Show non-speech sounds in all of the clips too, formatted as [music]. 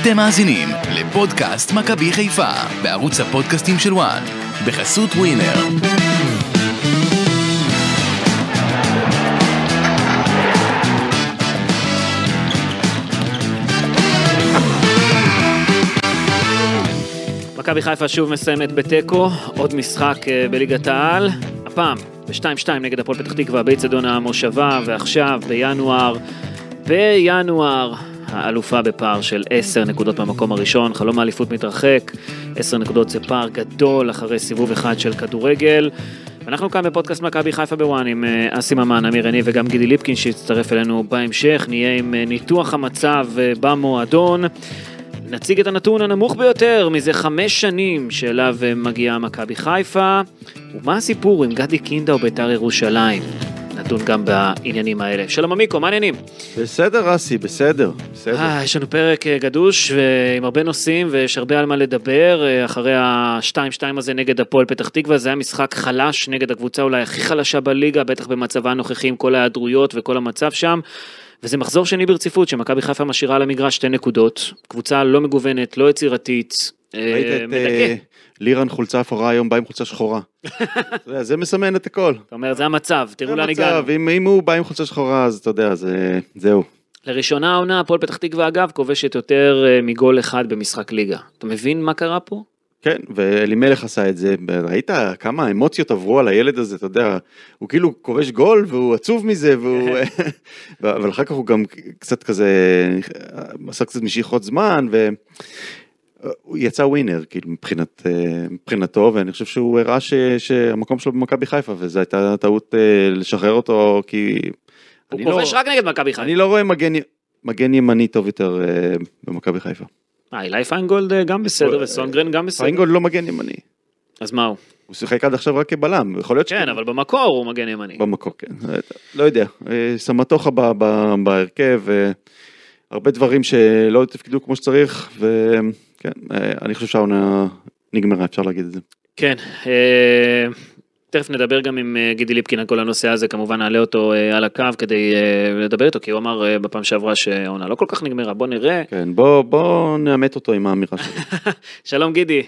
אתם מאזינים לפודקאסט מכבי חיפה בערוץ הפודקאסטים של וואן בחסות ווינר. מכבי חיפה שוב מסיימת בתיקו, עוד משחק אה, בליגת העל, הפעם ב-2-2 נגד הפועל פתח תקווה באיצטדיון המושבה, ועכשיו בינואר, בינואר האלופה בפער של 10 נקודות מהמקום הראשון, חלום האליפות מתרחק, 10 נקודות זה פער גדול אחרי סיבוב אחד של כדורגל. אנחנו כאן בפודקאסט מכבי חיפה בוואן עם אה, אסי ממן, אמיר יניב וגם גידי ליפקין שיצטרף אלינו בהמשך, נהיה עם אה, ניתוח המצב אה, במועדון. נציג את הנתון הנמוך ביותר מזה חמש שנים שאליו מגיעה מכבי חיפה, ומה הסיפור עם גדי קינדה ובית"ר ירושלים? נדון גם בעניינים האלה. שלום עמיקו, מה העניינים? בסדר אסי, בסדר, בסדר. אה, יש לנו פרק אה, גדוש ועם הרבה נושאים ויש הרבה על מה לדבר אה, אחרי ה-2-2 הזה נגד הפועל פתח תקווה, זה היה משחק חלש נגד הקבוצה אולי הכי חלשה בליגה, בטח במצבה הנוכחי עם כל ההיעדרויות וכל המצב שם. וזה מחזור שני ברציפות שמכבי חיפה משאירה על המגרש שתי נקודות, קבוצה לא מגוונת, לא יצירתית, אה, ראית את מדכא. אה, לירן חולצה אפורה היום בא עם חולצה שחורה. אתה זה מסמן את הכל. זאת אומרת, זה המצב, תראו לאן הגענו. אם אם הוא בא עם חולצה שחורה אז אתה יודע, זה- זהו. לראשונה העונה, הפועל פתח תקווה אגב, כובשת יותר אה, מגול אחד במשחק ליגה. אתה מבין מה קרה פה? כן, ואלימלך עשה את זה, ראית כמה אמוציות עברו על הילד הזה, אתה יודע, הוא כאילו כובש גול והוא עצוב מזה, והוא... [laughs] אבל אחר כך הוא גם קצת כזה, עשה קצת משיכות זמן, והוא יצא winner, כאילו, מבחינת, אה, מבחינתו, ואני חושב שהוא הראה ש, שהמקום שלו במכבי חיפה, וזו הייתה טעות אה, לשחרר אותו, כי... הוא אני לא- כובש רק נגד מכבי חיפה. אני לא רואה מגן, מגן ימני טוב יותר אה, במכבי חיפה. אה, אילי פיינגולד גם בסדר וסונדגרן גם בסדר. פיינגולד לא מגן ימני. אז מה הוא? הוא שיחק עד עכשיו רק כבלם, יכול להיות כן, אבל במקור הוא מגן ימני. במקור, כן. לא יודע, סמטוחה בהרכב, הרבה דברים שלא תפקדו כמו שצריך, וכן, אה, אני חושב שהעונה נגמרה, אפשר להגיד את זה. כן, אה, תכף נדבר גם עם אה, גידי ליפקין על כל הנושא הזה, כמובן נעלה אותו על הקו כדי לדבר איתו, כי הוא אמר בפעם שעברה שהעונה לא כל כך נגמרה, בוא נראה. כן, בוא, בוא נאמת אותו עם האמירה שלו. [laughs] שלום גידי.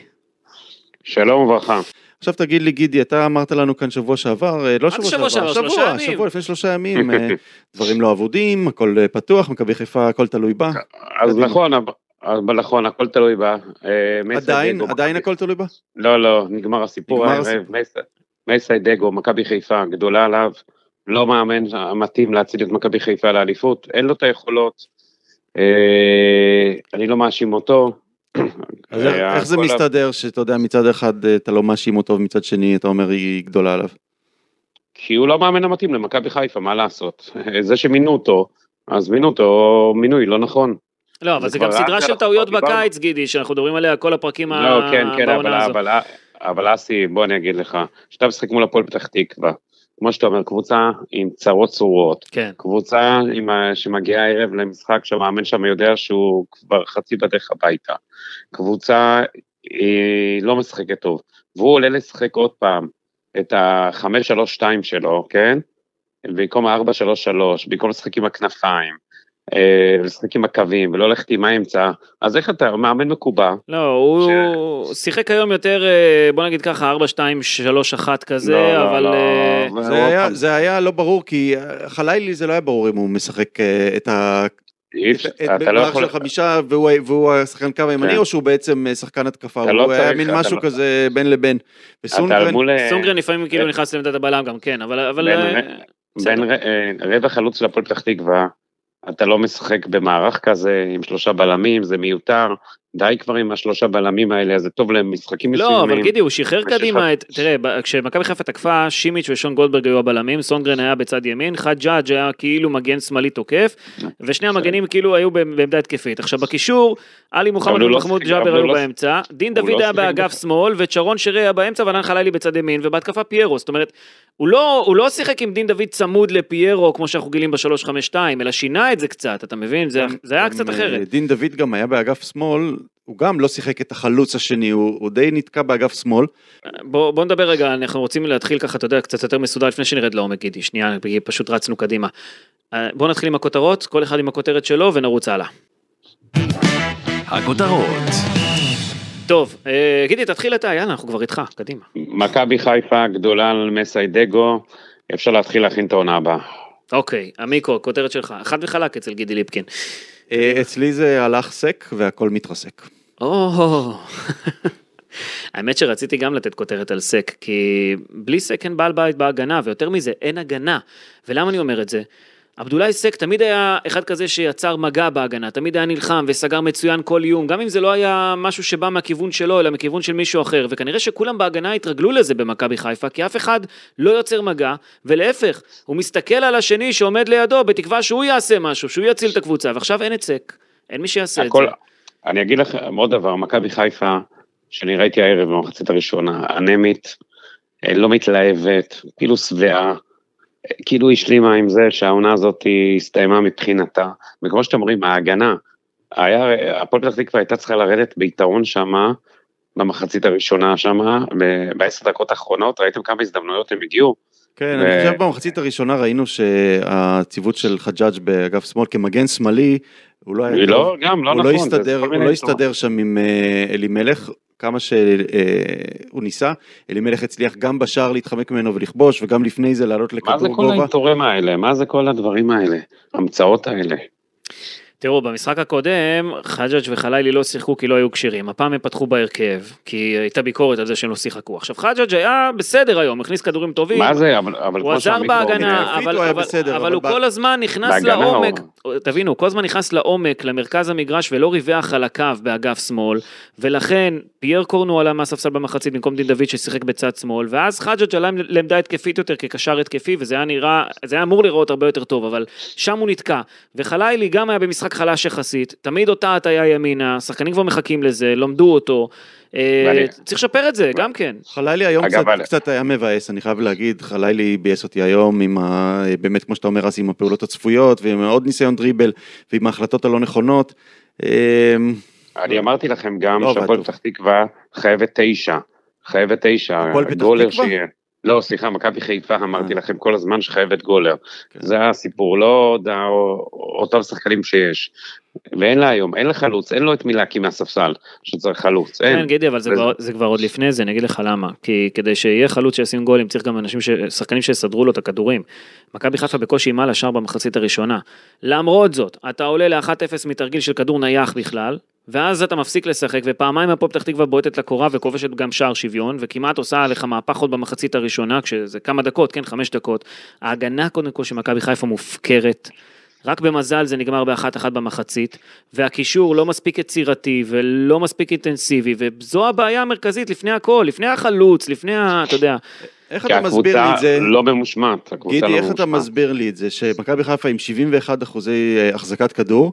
שלום וברכה. עכשיו תגיד לי, גידי, אתה אמרת לנו כאן שבוע שעבר, לא שבוע שבוע שעבר, שעבר? שלושה ימים. שבוע לפני שלושה ימים, [laughs] דברים לא אבודים, הכל פתוח, מכבי חיפה, הכל תלוי בה. אז קדימה. נכון, אבל- נכון, הכל תלוי בה. אה, עדיין, עדיין הכל תלוי בה? לא, לא, נגמר הסיפור הערב. הסיפור. מייסי- מייסי דגו, מכבי חיפה, גדולה עליו, לא מאמן מתאים להציל את מכבי חיפה לאליפות, אין לו את היכולות. אה, אני לא מאשים אותו. [clears throat] אז איך- אה, זה מסתדר שאתה יודע מצד אחד אה, אתה לא מאשים אותו ומצד שני אתה אומר היא גדולה עליו? כי הוא לא מאמן המתאים למכבי חיפה, מה לעשות? [laughs] זה שמינו אותו, אז מינו אותו מינוי לא נכון. לא, אבל זה גם סדרה של טעויות. בקיץ, גידי, שאנחנו מדברים עליה כל הפרקים ה- לא, כן, כן, אבל, בעונה הזו. אבל, אבל אסי, בוא אני אגיד לך, כשאתה משחק מול הפועל פתח תקווה, כמו שאתה אומר, קבוצה עם צרות צרורות, כן, קבוצה עם, שמגיעה הערב למשחק שהמאמן שם יודע שהוא כבר חצי בדרך הביתה, קבוצה היא לא משחקת טוב, והוא עולה לשחק עוד פעם את ה-5-3-2 שלו, כן? במקום ה-4-3-3, במקום לשחק עם הכנפיים, אה, לשחק עם הקווים ולא ללכת עם האמצע, אז איך אתה, מאמן מקובע, לא, הוא שיחק היום יותר, אה, בוא נגיד ככה, 4, 2, 3, 1 כזה, לא, לא, אבל... לא, אה, זה היה- פעם, זה היה לא ברור כי אה, חלילי זה לא היה ברור אם הוא משחק אה, את ה... את- לא יכול, של חמישה והוא והוא השחקן קו הימני כן. או שהוא בעצם אה, שחקן התקפה, לא הוא היה צריך, מין משהו לא- כזה בין לבין. וסונגרן, מול, אה, סונגרן לפעמים כאילו אה, נכנס לעמדת הבלם גם, כן, אבל... אבל בין אה, אה, רבע חלוץ של הפועל פתח תקווה, אתה לא משחק במערך כזה עם שלושה בלמים, זה מיותר, די כבר עם השלושה בלמים האלה, זה טוב למשחקים מסוימים. לא, אבל גידי, הוא שחרר קדימה את... תראה, כשמכבי חיפה תקפה, שימיץ' ושון גולדברג היו הבלמים, סונגרן היה בצד ימין, חג'אג' היה כאילו מגן שמאלי תוקף, ושני המגנים כאילו היו בעמ- בעמדה התקפית. עכשיו בקישור, עלי מוחמד לא ומחמוד שיחק- ג'אבר היו לא- באמצע, דין הוא דוד לא היה באגף בכלל. שמאל, וצ'רון שרי היה באמצע, וענן חלילי בצד ימין, ובהתקפה פיירו, זאת אומרת, הוא לא, הוא לא שיחק עם דין דוד צמוד לפיירו, כמו שאנחנו גילים ב-352, אלא שינה את זה קצת, אתה מבין? זה, זה היה קצת אה, אחרת. דין דוד גם היה באגף שמאל, הוא גם לא שיחק את החלוץ השני, הוא הוא די נתקע באגף שמאל. בוא, בוא נדבר רגע, אנחנו רוצים להתחיל ככה, אתה יודע, קצת יותר מסודר לפני שנרד לעומק, גידי, שנייה, כי פשוט רצנו קדימה. אה, בוא נתחיל עם הכותרות, כל אחד עם הכותרת שלו ונרוץ הלאה. הכותרות. טוב, אה, גידי, תתחיל אתה, יאללה, אנחנו כבר איתך, קדימה. מכבי חיפה גדולה על מסיידגו, אפשר להתחיל להכין את העונה הבאה. אוקיי, עמיקו, כותרת שלך, חד וחלק אצל גידי ליפקין. אה, אצלי זה הלך סק והכל מתרסק. או, האמת שרציתי גם לתת כותרת על סק, כי בלי סק אין בעל בית בהגנה, ויותר מזה, אין הגנה. ולמה אני אומר את זה? עבדולאי סק תמיד היה אחד כזה שיצר מגע בהגנה, תמיד היה נלחם וסגר מצוין כל איום, גם אם זה לא היה משהו שבא מהכיוון שלו, אלא מכיוון של מישהו אחר, וכנראה שכולם בהגנה התרגלו לזה במכבי חיפה, כי אף אחד לא יוצר מגע, ולהפך, הוא מסתכל על השני שעומד לידו, בתקווה שהוא יעשה משהו, שהוא יציל את הקבוצה, ועכשיו אין את סק, אין מי שיעשה הכל, את זה. אני אגיד לכם עוד דבר, מכבי חיפה, שאני ראיתי הערב במחצית הראשונה, אנמית, אה, לא מתלהבת, כאילו שבעה, אה, כאילו השלימה עם זה שהעונה הזאת הסתיימה מבחינתה, וכמו שאתם אומרים, ההגנה, הפועל פתח תקווה הייתה צריכה לרדת ביתרון שמה, במחצית הראשונה שמה, בעשר דקות האחרונות, ראיתם כמה הזדמנויות הם הגיעו? כן, ו- אני חושב במחצית הראשונה ראינו שהציוות של חג'אג' באגף שמאל כמגן שמאלי, הוא לא היה. לא, גם לא הוא נכון. לא הסתדר, הוא לא. הסתדר שם עם אה, אלימלך, כמה שהוא ניסה, אלימלך הצליח גם בשער להתחמק ממנו ולכבוש, וגם לפני זה לעלות מה זה לכדור כל גובה. האיתורים האלה? מה זה כל הדברים האלה? המצאות האלה. תראו, במשחק הקודם, חג'אג' וחלילי לא שיחקו כי לא היו כשירים. הפעם הם פתחו בהרכב, כי הייתה ביקורת על זה שהם לא שיחקו. עכשיו, חג'אג' היה בסדר היום, הכניס כדורים טובים. מה זה? אבל, אבל הוא עזר בהגנה, התקפית אבל, אבל, בסדר, אבל אבל הוא ב- כל הזמן נכנס לעומק, תבינו, הוא כל הזמן נכנס לעומק, למרכז המגרש, ולא ריווח על הקו באגף שמאל, ולכן פייר קורנו עלה מהספסל במחצית במקום דין דוד ששיחק בצד שמאל, ואז חג'אג' עלה לעמדה התקפית יותר כקשר התקפי, וזה היה נראה, זה היה אמור להיראות הרבה יותר טוב, אבל שם הוא נתקע. וחלילי גם היה במשחק חלש יחסית, תמיד אותה הטיה ימינה, שחקנים כבר מחכים לזה, למדו אותו. אה, צריך לשפר את זה, גם כן. חלילי היום קצת, היה מבאס, אני חייב להגיד, חלילי ביאס אותי היום עם ה... באמת, כמו שאתה אומר, אז עם הפעולות הצפויות, ועם עוד ניסיון דריבל, ועם ההחלטות הלא נכונות. אמ, אני אמרתי לכם גם לא, שהפועל פתח תקווה חייבת תשע. חייבת תשע. הפועל פתח גולר תקווה? לא, סליחה, מכבי חיפה, אמרתי אה. לכם כל הזמן שחייבת גולר. כן. זה הסיפור, לא אותם שחקנים שיש. ואין לה היום, אין לה חלוץ, אין לו את מי להקים מהספסל שצריך חלוץ, אין. כן, גידי, אבל זה וזה- כבר, זה כבר עוד לפני זה, אני אגיד לך למה. כי כדי שיהיה חלוץ שישים גולים, צריך גם אנשים, ש... שחקנים שיסדרו לו את הכדורים. מכבי חיפה בקושי אימה לשער במחצית הראשונה. למרות זאת, אתה עולה ל-1-0 מתרגיל של כדור נייח בכלל, ואז אתה מפסיק לשחק, ופעמיים הפועל פתח תקווה בועטת לקורה וכובשת גם שער שוויון, וכמעט עושה עליך מהפך עוד במחצית הראשונה, כשזה כמה דקות, כן, חמש דקות. ההגנה קודם כל של מכבי חיפה מופקרת. רק במזל זה נגמר באחת אחת במחצית, והקישור לא מספיק יצירתי ולא מספיק אינטנסיבי, וזו הבעיה המרכזית לפני הכל, לפני החלוץ, לפני ה... אתה יודע, איך כי אתה מסביר לי הקבוצה את זה? לא ממושמעת. הקבוצה גידי, לא איך אתה ממושמעת. מסביר לי את זה שמכבי חיפה עם 71 אחוזי אה, החזקת כדור,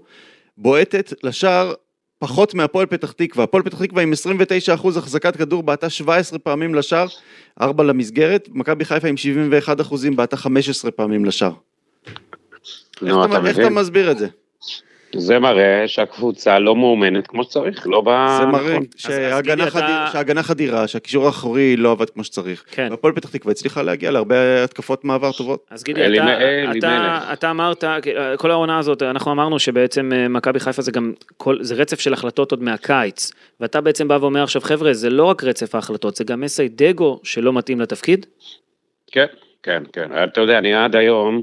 בועטת לשער פחות מהפועל פתח תקווה. הפועל פתח תקווה עם 29 אחוז החזקת כדור בעטה 17 פעמים לשער, 4 למסגרת, מכבי חיפה עם 71 אחוזים בעטה 15 פעמים לשער. נו, איך אתה אתה- איך אתה מבין? מסביר את זה? זה מראה שהקבוצה לא מאומנת כמו שצריך, לא ב... זה מראה נכון. שההגנה גידי, אתה- חדיר- שההגנה חדירה, שהקישור האחורי לא עבד כמו שצריך. כן. והפועל פתח תקווה הצליחה להגיע להרבה התקפות מעבר טובות. אז גידי, אלי אתה, אלי אתה, מלך. אתה אמרת, כל העונה הזאת, אנחנו אמרנו שבעצם אה, מכבי חיפה זה גם, כל, זה רצף של החלטות עוד מהקיץ, ואתה בעצם בא ואומר עכשיו, חבר'ה, זה לא רק רצף ההחלטות, זה גם מסי דגו שלא מתאים לתפקיד? כן, כן, כן. אתה יודע, אני עד היום,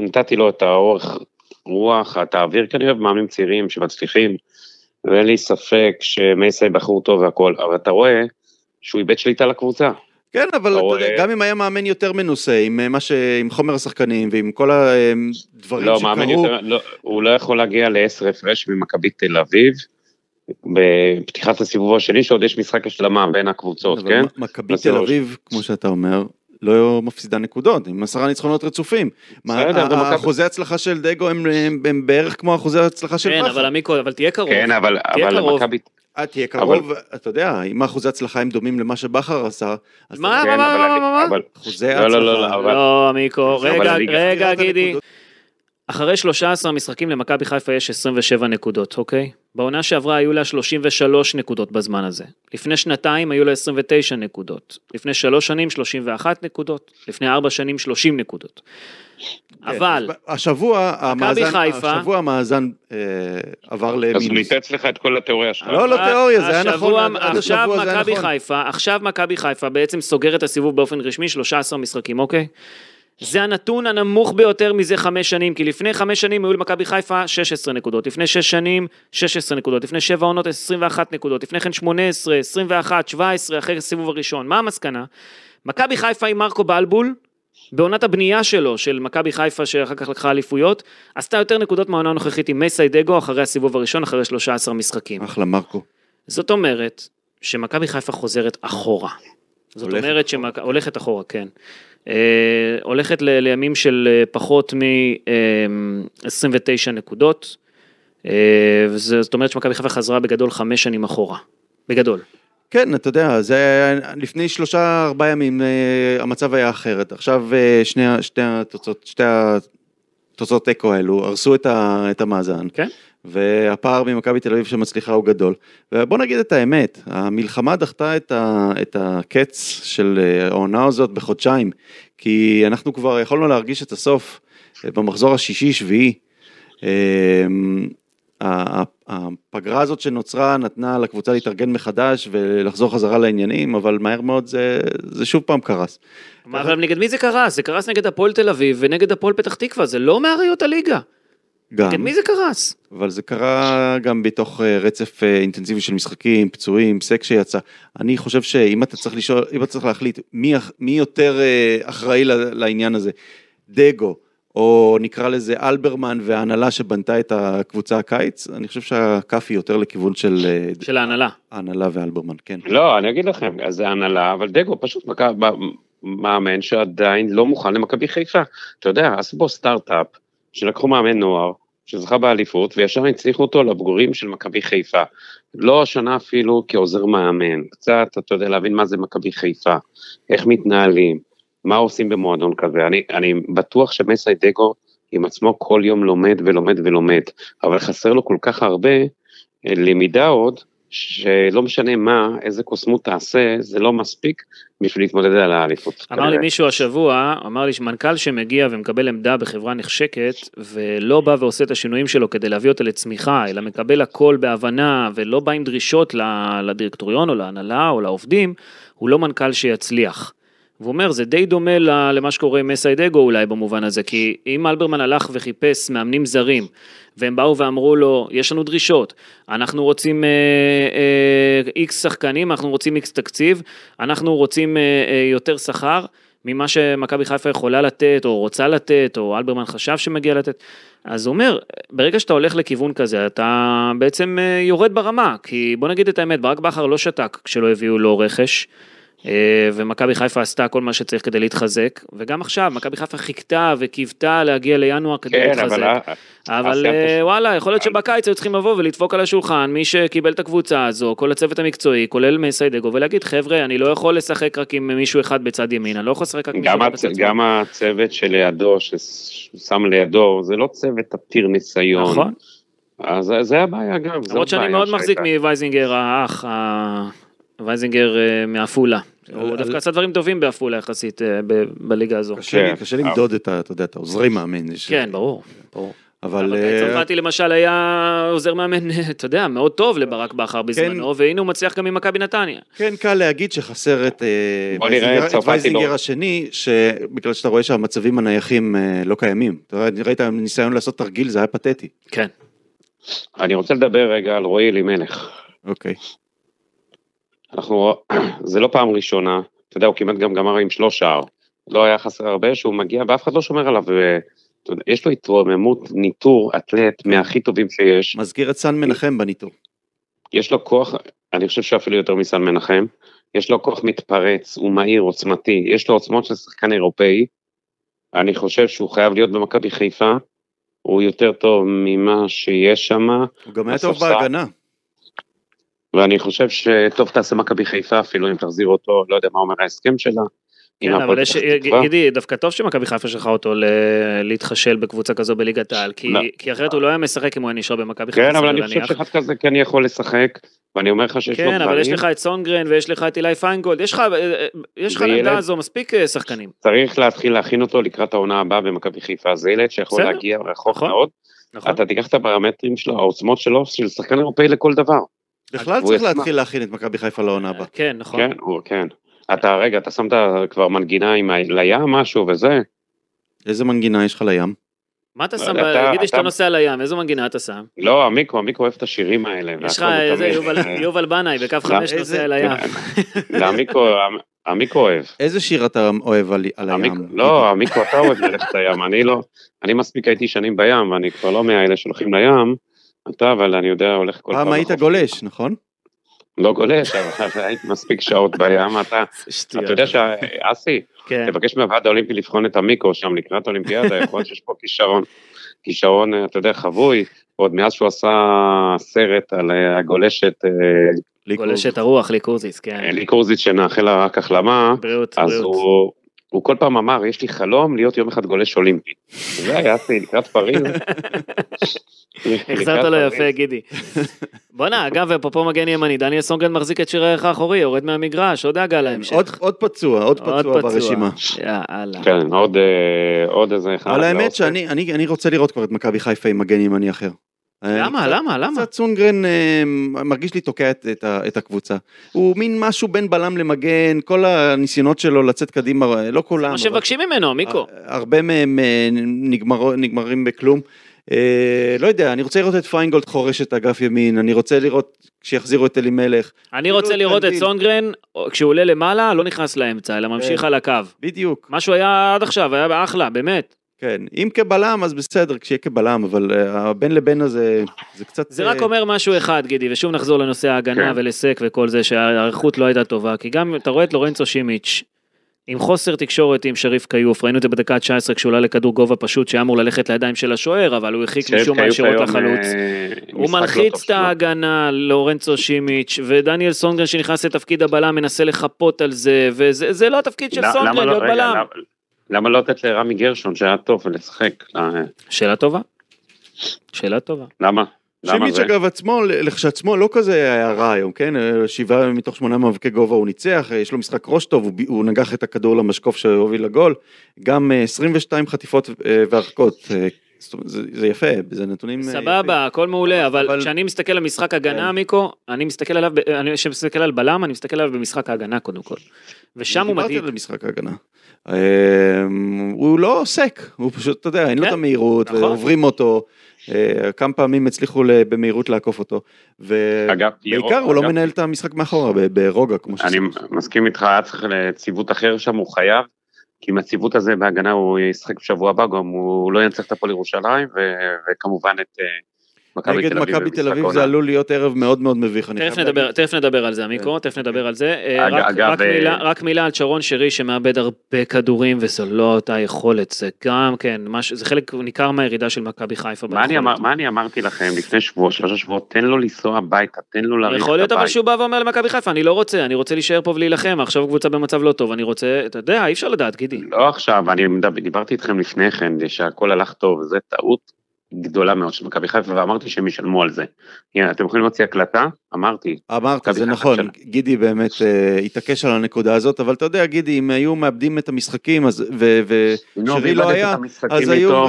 נתתי לו את האורך רוח, את האוויר, כי אני אוהב מאמנים צעירים שמצליחים, ואין לי ספק שמייסי בחור טוב והכל, אבל אתה רואה שהוא איבד שליטה לקבוצה. כן, אבל אתה רואה- גם אם היה מאמן יותר מנוסה, עם אה, מה ש... עם חומר השחקנים ועם כל הדברים לא, שקרו, יותר, לא, הוא לא יכול להגיע לעשר הפרש ממכבי תל אביב, בפתיחת הסיבוב השני, שעוד יש משחק השלמה בין הקבוצות, כן? מכבי. תל אביב, כמו שאתה אומר, לא מפסידה נקודות, עם עשרה ניצחונות רצופים. מה- בסדר, זה ה- מכבי- האחוזי הצלחה של דגו הם, הם, הם בערך כמו אחוזי ההצלחה של כן, אבל בכר. עמיקו, אבל תהיה קרוב. כן, אבל, תהיה אבל קרוב. מכבי... אה, תהיה קרוב, אתה יודע, אם אחוזי הצלחה הם דומים למה שבכר עשה, אז מה, אתה- כן, מה, אבל מה, מה, מה? אבל- אחוזי לא, ההצלחה. לא, לא, לא, אבל- לא, עמיקו, אבל רגע, רגע, גידי. אחרי 13 משחקים למכבי חיפה יש 27 נקודות, אוקיי? בעונה שעברה היו לה 33 נקודות בזמן הזה. לפני שנתיים היו לה 29 נקודות. לפני שלוש שנים 31 נקודות. לפני ארבע שנים 30 נקודות. אבל, כן, השבוע המאזן, חיפה- השבוע המאזן אה, עבר אז הוא למינוס. ניתץ לך את כל התיאוריה שלך. לא, לא תיאוריה, זה היה נכון, עכשיו מכבי נכון. חיפה, עכשיו מכבי חיפה בעצם סוגר את הסיבוב באופן רשמי, 13 משחקים, אוקיי? זה הנתון הנמוך ביותר מזה חמש שנים, כי לפני חמש שנים היו למכבי חיפה 16 נקודות, לפני שש שנים 16 נקודות, לפני שבע עונות 21 נקודות, לפני כן 18, 21, 17 אחרי הסיבוב הראשון. מה המסקנה? מכבי חיפה עם מרקו בלבול, בעונת הבנייה שלו, של מכבי חיפה שאחר כך לקחה אליפויות, עשתה יותר נקודות מהעונה הנוכחית עם מייסיידגו אחרי הסיבוב הראשון, אחרי 13 משחקים. אחלה מרקו. זאת אומרת שמכבי חיפה חוזרת אחורה. זאת אומרת שמכ... הולכת אחורה, כן. אה, הולכת ל... לימים של אה, פחות מ-29 נקודות. אה, וזה- זאת אומרת שמכבי חיפה חזרה בגדול חמש שנים אחורה. בגדול. כן, אתה יודע, זה היה לפני שלושה ארבעה ימים המצב היה אחרת. עכשיו שני, שתי התוצאות, שתי התוצאות תיקו האלו הרסו את, ה, את המאזן. כן. והפער ממכבי תל אביב שמצליחה הוא גדול. ובוא נגיד את האמת, המלחמה דחתה את, ה, את הקץ של אה, העונה הזאת בחודשיים, כי אנחנו כבר יכולנו להרגיש את הסוף אה, במחזור השישי-שביעי. ה- הפגרה הזאת שנוצרה נתנה לקבוצה להתארגן מחדש ולחזור חזרה לעניינים, אבל מהר מאוד זה, זה שוב פעם קרס. אבל נגד מי זה קרס? זה קרס נגד הפועל תל אביב ונגד הפועל פתח תקווה, זה לא מאריות הליגה. גם, נגד מי זה קרס? אבל זה קרה גם בתוך אה, רצף אה, אינטנסיבי של משחקים, פצועים, סק שיצא. אני חושב שאם אתה צריך לשאול, אם אתה צריך להחליט מי, מי יותר אה, אחראי לעניין הזה, דגו, או נקרא לזה אלברמן וההנהלה שבנתה את הקבוצה הקיץ, אני חושב שהכף היא יותר לכיוון של של ההנהלה. ההנהלה ואלברמן, כן. לא, אני אגיד לכם, אז זה הנהלה, אבל דגו פשוט ב- מאמן שעדיין לא מוכן למכבי חיפה. אתה יודע, עשו בו סטארט-אפ, שלקחו מאמן נוער, שזכה באליפות, וישר הצליחו אותו לבוגרים של מכבי חיפה. לא השנה אפילו כעוזר מאמן, קצת, אתה יודע, להבין מה זה מכבי חיפה, איך מתנהלים, מה עושים במועדון כזה. אני, אני בטוח שמסי דגו עם עצמו כל יום לומד ולומד ולומד, אבל חסר לו כל כך הרבה אה, למידה עוד, שלא משנה מה, איזה קוסמות תעשה, זה לא מספיק בשביל להתמודד על האליפות. אמר לי מישהו השבוע, אמר לי שמנכ"ל שמגיע ומקבל עמדה בחברה נחשקת, ולא בא ועושה את השינויים שלו כדי להביא אותה לצמיחה, אלא מקבל הכל בהבנה, ולא בא עם דרישות לדירקטוריון או להנהלה או לעובדים, הוא לא מנכ"ל שיצליח. והוא אומר, זה די דומה למה שקורה עם מסיידגו אולי במובן הזה, כי אם אלברמן הלך וחיפש מאמנים זרים, והם באו ואמרו לו, יש לנו דרישות, אנחנו רוצים איקס שחקנים, אנחנו רוצים איקס תקציב, אנחנו רוצים אה, אה, יותר שכר ממה שמכבי חיפה יכולה לתת, או רוצה לתת, או אלברמן חשב שמגיע לתת. אז הוא אומר, ברגע שאתה הולך לכיוון כזה, אתה בעצם אה, יורד ברמה, כי בוא נגיד את האמת, ברק בכר לא שתק כשלא הביאו לו רכש. אה, ומכבי חיפה עשתה כל מה שצריך כדי להתחזק, וגם עכשיו, מכבי חיפה חיכתה וקיוותה להגיע לינואר כדי כן, להתחזק. אבל... אבל סיימת אה, וואלה, יכול להיות שבקיץ היו צריכים לבוא ולדפוק על השולחן, מי שקיבל את הקבוצה הזו, כל הצוות המקצועי, כולל מסיידגו, ולהגיד, חבר'ה, אני לא יכול לשחק רק עם מישהו אחד בצד ימין, אני לא יכול לשחק רק עם מישהו אחד. בצד שמאל. גם הצוות שלידו, ששם לידו, זה לא צוות עתיר ניסיון. נכון, אז זה- הבעיה גם. זו למרות שאני מאוד. מחזיק מוייזינגר האח, וייזינגר אה, מעפולה. הוא דווקא עשה דברים טובים בעפולה יחסית אה, בליגה הזו. קשה, כן. למדוד את העוזרי מאמן. כן, ברור, ברור. אבל... אבל אה, צרפתי למשל היה עוזר מאמן, אתה יודע, מאוד טוב לברק בכר בזמנו, והנה הוא מצליח גם עם מכבי נתניה. כן, קל להגיד שחסר את אה, את וייזינגר- לא. השני, שבגלל שאתה רואה שהמצבים הנייחים אה, לא קיימים. אתה רואה, ראית ניסיון לעשות תרגיל, זה היה פתטי. כן. אני רוצה לדבר רגע על רועי אלימלך. אוקיי. אנחנו, [clears throat] זה לא פעם ראשונה, אתה יודע, הוא כמעט גם גמר עם שלוש שער. לא היה חסר הרבה שהוא מגיע ואף אחד לא שומר עליו. יש לו התרוממות, ניטור, אתלט מהכי טובים שיש. מזכיר את סן מנחם בניטור. יש לו כוח, אני חושב שאפילו יותר מסן מנחם, יש לו כוח מתפרץ, הוא מהיר, עוצמתי, יש לו עוצמות של שחקן אירופאי, אני חושב שהוא חייב להיות במכבי חיפה, הוא יותר טוב ממה שיש שם, הוא גם היה טוב. בהגנה. ואני חושב שטוב תעשה מכבי חיפה אפילו אם תחזיר אותו, לא יודע מה אומר ההסכם שלה, כן, אבל יש. גידי, דווקא טוב שמכבי חיפה שלחה אותו ל- להתחשל בקבוצה כזו בליגת העל, כי, לא. כי אחרת הוא לא היה משחק אם הוא היה נשאר במכבי חיפה. כן, אבל אני חושב. שאחד כזה כן יכול לשחק, ואני אומר לך שיש לו כן, אבל יש לך את סונגרן ויש לך את אילי פיינגולד, יש לך, אה, אה, יש לך לעמדה הזו מספיק אה, שחקנים. צריך להתחיל להכין אותו לקראת העונה הבאה במכבי חיפה, זה ילד שיכול. להגיע רחוק נכון. מאוד, נכון? אתה תיקח את הפרמטרים שלו, העוצמות שלו, של שחקן אירופאי לכל דבר. בכלל צריך. להתחיל להכין את מכבי חיפה לעונה הבאה. כן, נכון. כן, הוא, כן. אתה, רגע, אתה שמת כבר מנגינה עם ה... לים משהו וזה? איזה מנגינה יש לך לים? מה אתה לא, שם, אתה- גידי שאתה אתה- נוסע לים, איזו מנגינה אתה שם? לא, עמיקו, עמיקו אוהב את השירים האלה. יש לך איזה יובל- אה, יובל בנאי בקו חמש איזה- נוסע לים. לעמיקו, עמיקו אוהב. איזה שיר אתה אוהב על הים? לא, עמיקו, אתה אוהב ללכת לים, אני לא. אני מספיק הייתי שנים בים, ואני כבר לא מהאלה שהולכים לים. אתה, אבל אני יודע, הולך כל פעם. פעם היית. גולש, נכון? לא גולש, אבל [laughs] הייתי מספיק שעות בים. אתה [laughs] שטויות. אתה יודע שאסי, כן. תבקש מהוועד האולימפי לבחון את המיקרו שם לקראת אולימפיאדה, יכול להיות שיש פה כישרון, כישרון, אה, אתה יודע, חבוי, עוד מאז שהוא עשה סרט על אה, הגולשת אה. גולשת הרוח, לי קורזיס, כן. לי קורזיץ' שנאחל לה רק החלמה, בריאות, אז בריאות. הוא... כל פעם אמר, יש לי חלום להיות יום אחד גולש אולימפי. זה היה לקראת פריז. [laughs] החזרת לו יפה, גידי. בואנה, אגב, אפרופו מגן ימני, דניאל סונגרן מחזיק את שיר הערך האחורי, יורד מהמגרש, עוד דאגה להמשך. עוד- עוד פצוע, עוד פצוע ברשימה. יאללה. כן, עוד, אה, עוד איזה אחד. אבל האמת. שאני אני- אני רוצה לראות כבר את מכבי חיפה עם מגן ימני אחר. למה, למה, למה? קצת סונגרן אה, מרגיש לי תוקע את, את, ה- את הקבוצה. הוא מין משהו בין בלם למגן, כל הניסיונות שלו לצאת קדימה, לא כולם. מה שמבקשים ממנו, מיקו. הרבה מהם אה, נגמר, נגמרים בכלום. אה, לא יודע, אני רוצה לראות את פיינגולד חורש את אגף ימין, אני רוצה לראות כשיחזירו את אלימלך, אני רוצה אפילו לראות את. סונגרן, כשהוא עולה למעלה, לא נכנס לאמצע, אלא ממשיך כן. על הקו. בדיוק, מה שהוא היה עד עכשיו, היה אחלה, באמת. כן. אם כבלם אז בסדר, כשיהיה כבלם, אבל אה, הבין לבין הזה, זה קצת... זה רק אה, אומר משהו אחד, גידי, ושוב נחזור לנושא ההגנה כן. ולסק וכל זה, שההיערכות לא הייתה טובה, כי גם אתה רואה את לורנצו שימיץ', עם חוסר תקשורת עם שריף כיוף, ראינו את זה בדקה ה-19 כשהוא עלה לכדור גובה פשוט שהיה אמור ללכת לידיים של השוער, אבל הוא הרחיק משום מה ישירות לחלוץ. אה, הוא לא מלחיץ את. ההגנה, לורנצו שימיץ', ודניאל סונגרן שנכנס לתפקיד הבלם מנסה לחפות על זה, וזה זה לא התפקיד של סונגרן לא- להיות בלם. למה- לא לתת לרמי גרשון שהיה טוב ולשחק? אה, שאלה טובה. שאלה טובה. למה? שימיץ' זה? אגב עצמו, לכשעצמו לא כזה היה רע היום, כן? אה, שבעה מתוך שמונה מאבקי גובה הוא ניצח, אה, יש לו משחק ראש טוב, הוא, הוא נגח את הכדור למשקוף שהוביל לגול, גם אה, 22 חטיפות אה, והרחקות, אה, זה, זה יפה, זה נתונים... אה. סבבה, הכל מעולה, אבל אבל- כשאני מסתכל על משחק הגנה, כן. מיקו, אני מסתכל עליו, ב- אני- כשאני מסתכל על בלם, אני מסתכל עליו במשחק ההגנה קודם כל. ושם הוא דיברתי מדהים. על משחק ההגנה. אה, הוא לא עוסק, הוא פשוט, אתה יודע, אין לו כן, את המהירות, נכון. ועוברים אותו, אה, כמה פעמים הצליחו במהירות לעקוף אותו, אגב, ובעיקר הוא לא מנהל את המשחק מאחורה, ב- ברוגע, כמו אני שזה. מסכים איתך, היה צריך לציוות אחר שם, הוא חייב, כי עם הציוות הזה בהגנה הוא ישחק בשבוע הבא, גם הוא לא ינצח את הפועל ירושלים, וכמובן את אה, נגד. מכבי תל אביב. זה עלול להיות ערב מאוד מאוד מביך. תכף נדבר, על זה, עמיקו, תכף נדבר על זה. אה, רק- אה, מילה- רק מילה על שרון שרי שמאבד הרבה כדורים, וזו לא אותה יכולת, זה גם, כן, זה חלק ניכר מהירידה של מכבי חיפה. מה אני, אמר, מה אני אמרתי לכם לפני שבוע, שלושה שבועות, תן לו לנסוע הביתה, תן לו להריח יכול את להיות אבל הבית. שהוא בא ואומר למכבי חיפה, אני לא רוצה, אני רוצה להישאר פה ולהילחם, עכשיו קבוצה במצב לא טוב, אני רוצה, אתה יודע, אי אפשר לדעת, גידי. לא עכשיו, אני דיברתי איתכם לפני כן, שהכל הלך טוב, זה טעות גדולה מאוד של מכבי חיפה, ואמרתי שהם ישלמו על זה. הנה, אתם יכולים להוציא הקלטה? אמרתי. אמרת, זה נכון, שלה. גידי באמת אה, התעקש על הנקודה הזאת, אבל אתה יודע, גידי, אם היו מאבדים את המשחקים, אז- ו- ו- נו, שרי לא היה, אז היו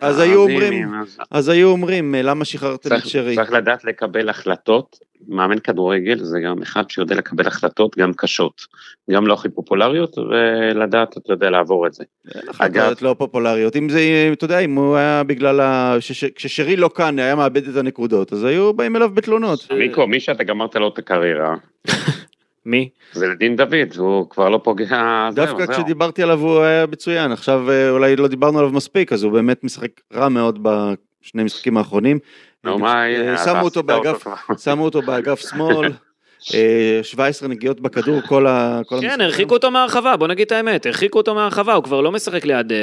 אז היו אומרים, אז- אז היו אומרים, אה, למה שחררתם את שרי? צריך לדעת לקבל החלטות, מאמן כדורגל זה גם אחד שיודע לקבל החלטות גם קשות, גם לא הכי פופולריות, ולדעת, אתה יודע, לעבור את זה. אין אגב- החלטות לא פופולריות, אם זה, אתה יודע, אם הוא היה בגלל, כששרי לא כאן, היה מאבד את הנקודות, אז היו באים אליו בתלונות. מיקו, מי שאתה גמרת לו את הקריירה, [laughs] מי? זה לדין דוד, הוא כבר לא פוגע, דווקא. כשדיברתי עליו הוא היה מצוין, עכשיו אה, אולי לא דיברנו עליו מספיק, אז הוא באמת משחק רע מאוד בשני המשחקים האחרונים. נו, מה, אה, שמו אותו באגף, שמאל, [laughs] 17 נגיעות בכדור כל ה... כל כן, המשחקים. הרחיקו אותו מהרחבה, בוא נגיד את האמת, הרחיקו אותו מהרחבה, הוא כבר לא משחק ליד אה,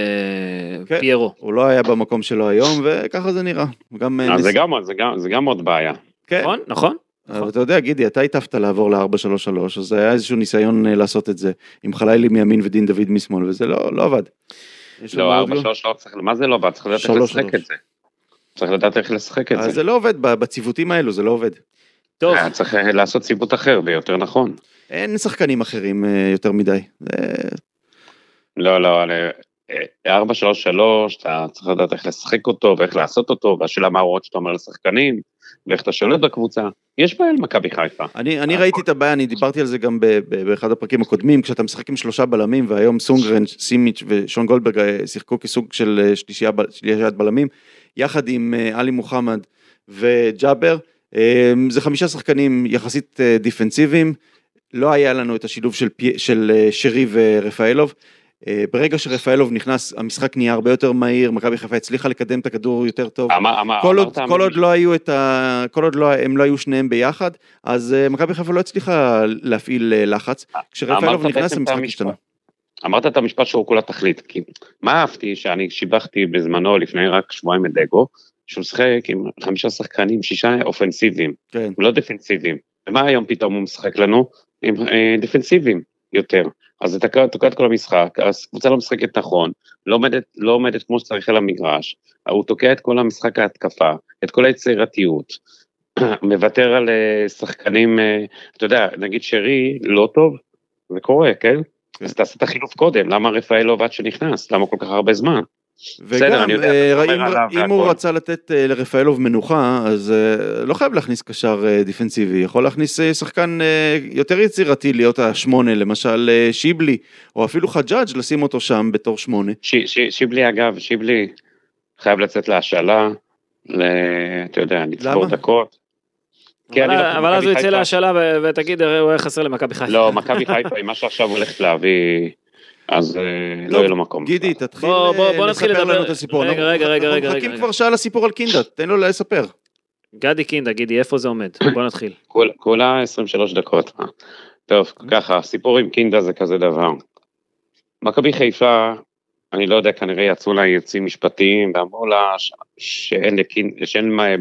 כן. פיירו. הוא לא היה במקום שלו היום, וככה זה נראה. גם... אה, אז זה גם- זה גם- זה גם עוד בעיה. כן, נכון? נכון? אבל אתה יודע, גידי, אתה הטפת לעבור ל-4-3-3, אז היה איזשהו ניסיון אה, לעשות את זה, עם חלילי מימין ודין דוד משמאל, וזה לא לא עבד. לא, עוד 4 גול? 3 לא צריך, מה זה לא בא? צריך לדעת איך לשחק. את זה. צריך לדעת איך לשחק את זה. זה לא עובד, ב- בציוותים האלו זה לא עובד. טוב, היה צריך אה, לעשות ציוות אחר ויותר נכון. אין שחקנים אחרים אה, יותר מדי. לא, לא, אה, 4 3 3 אתה צריך לדעת איך לשחק אותו ואיך לעשות אותו, והשאלה מה ההוראות שאתה אומר לשחקנים, ואיך אתה שולט בקבוצה. יש בעיה למכבי חיפה. אני, אני. ראיתי את הבעיה, אני דיברתי על זה גם ב, ב, באחד הפרקים הקודמים, כשאתה משחק עם שלושה בלמים, והיום סונגרן, סימיץ' ושון גולדברג אה, שיחקו כסוג של אה, שלישיית בלמים, יחד עם אה, עלי מוחמד וג'אבר, אה, זה חמישה שחקנים יחסית אה, דיפנסיביים, לא היה לנו את השילוב של, פי- של אה, שרי ורפאלוב. אה, ברגע שרפאלוב נכנס, המשחק נהיה הרבה יותר מהיר, מכבי חיפה הצליחה לקדם את הכדור יותר טוב. אמר- אמר- כל עוד, כל עוד לא היו את ה... כל עוד לא, הם לא היו שניהם ביחד, אז מכבי חיפה לא הצליחה להפעיל לחץ. כשרפאלוב נכנס המשחק. השתנה. אמרת את המשפט שהוא כולה תכלית, כי מה אהבתי שאני שיבחתי בזמנו לפני רק שבועיים את דגו, שהוא משחק עם חמישה שחקנים, שישה אופנסיביים, כן. לא דפנסיביים. ומה היום פתאום הוא משחק לנו? עם אה, דפנסיביים יותר. אז תקע תוקע את כל המשחק, אז קבוצה לא משחקת נכון, לא עומדת, לא עומדת כמו שצריך על המגרש, הוא תוקע את כל המשחק ההתקפה, את כל היצירתיות, [clears throat] מוותר על אה, שחקנים, אה, אתה יודע, נגיד שרי לא טוב, זה קורה, כן? כן. אז תעשה את החילוף קודם, למה רפאל לא עבד שנכנס? למה כל כך הרבה זמן? וגם, אה, אם, הוא. רצה לתת אה, לרפאלוב מנוחה, אז אה, לא חייב להכניס קשר דיפנסיבי, יכול להכניס שחקן יותר יצירתי להיות השמונה, למשל שיבלי, או אפילו חג'אג' לשים אותו שם בתור שמונה. ש, ש, שיבלי אגב, שיבלי חייב לצאת להשאלה. אתה יודע, לצבור? דקות. אבל, אני לא- אבל אז הוא יצא להשאלה ותגיד, הרי הוא היה חסר למכבי חיפה. לא, מכבי חיפה, עם מה שעכשיו הולכת להביא, אז אה, לא יהיה לו מקום. גידי, תתחיל אה, בוא נתחיל לספר לדבר- לנו את הסיפור. רגע, אנחנו- רגע, רגע, אנחנו מחכים. כבר שעה לסיפור על קינדה, תן לו לספר. גדי קינדה, גידי, איפה זה עומד? [coughs] בוא נתחיל. כול- כולה 23 דקות. אה. טוב, ככה, הסיפור עם קינדה זה כזה דבר. מכבי חיפה, אני לא יודע, כנראה יצאו לה יוצאים משפטיים ואמרו לה ש- שאין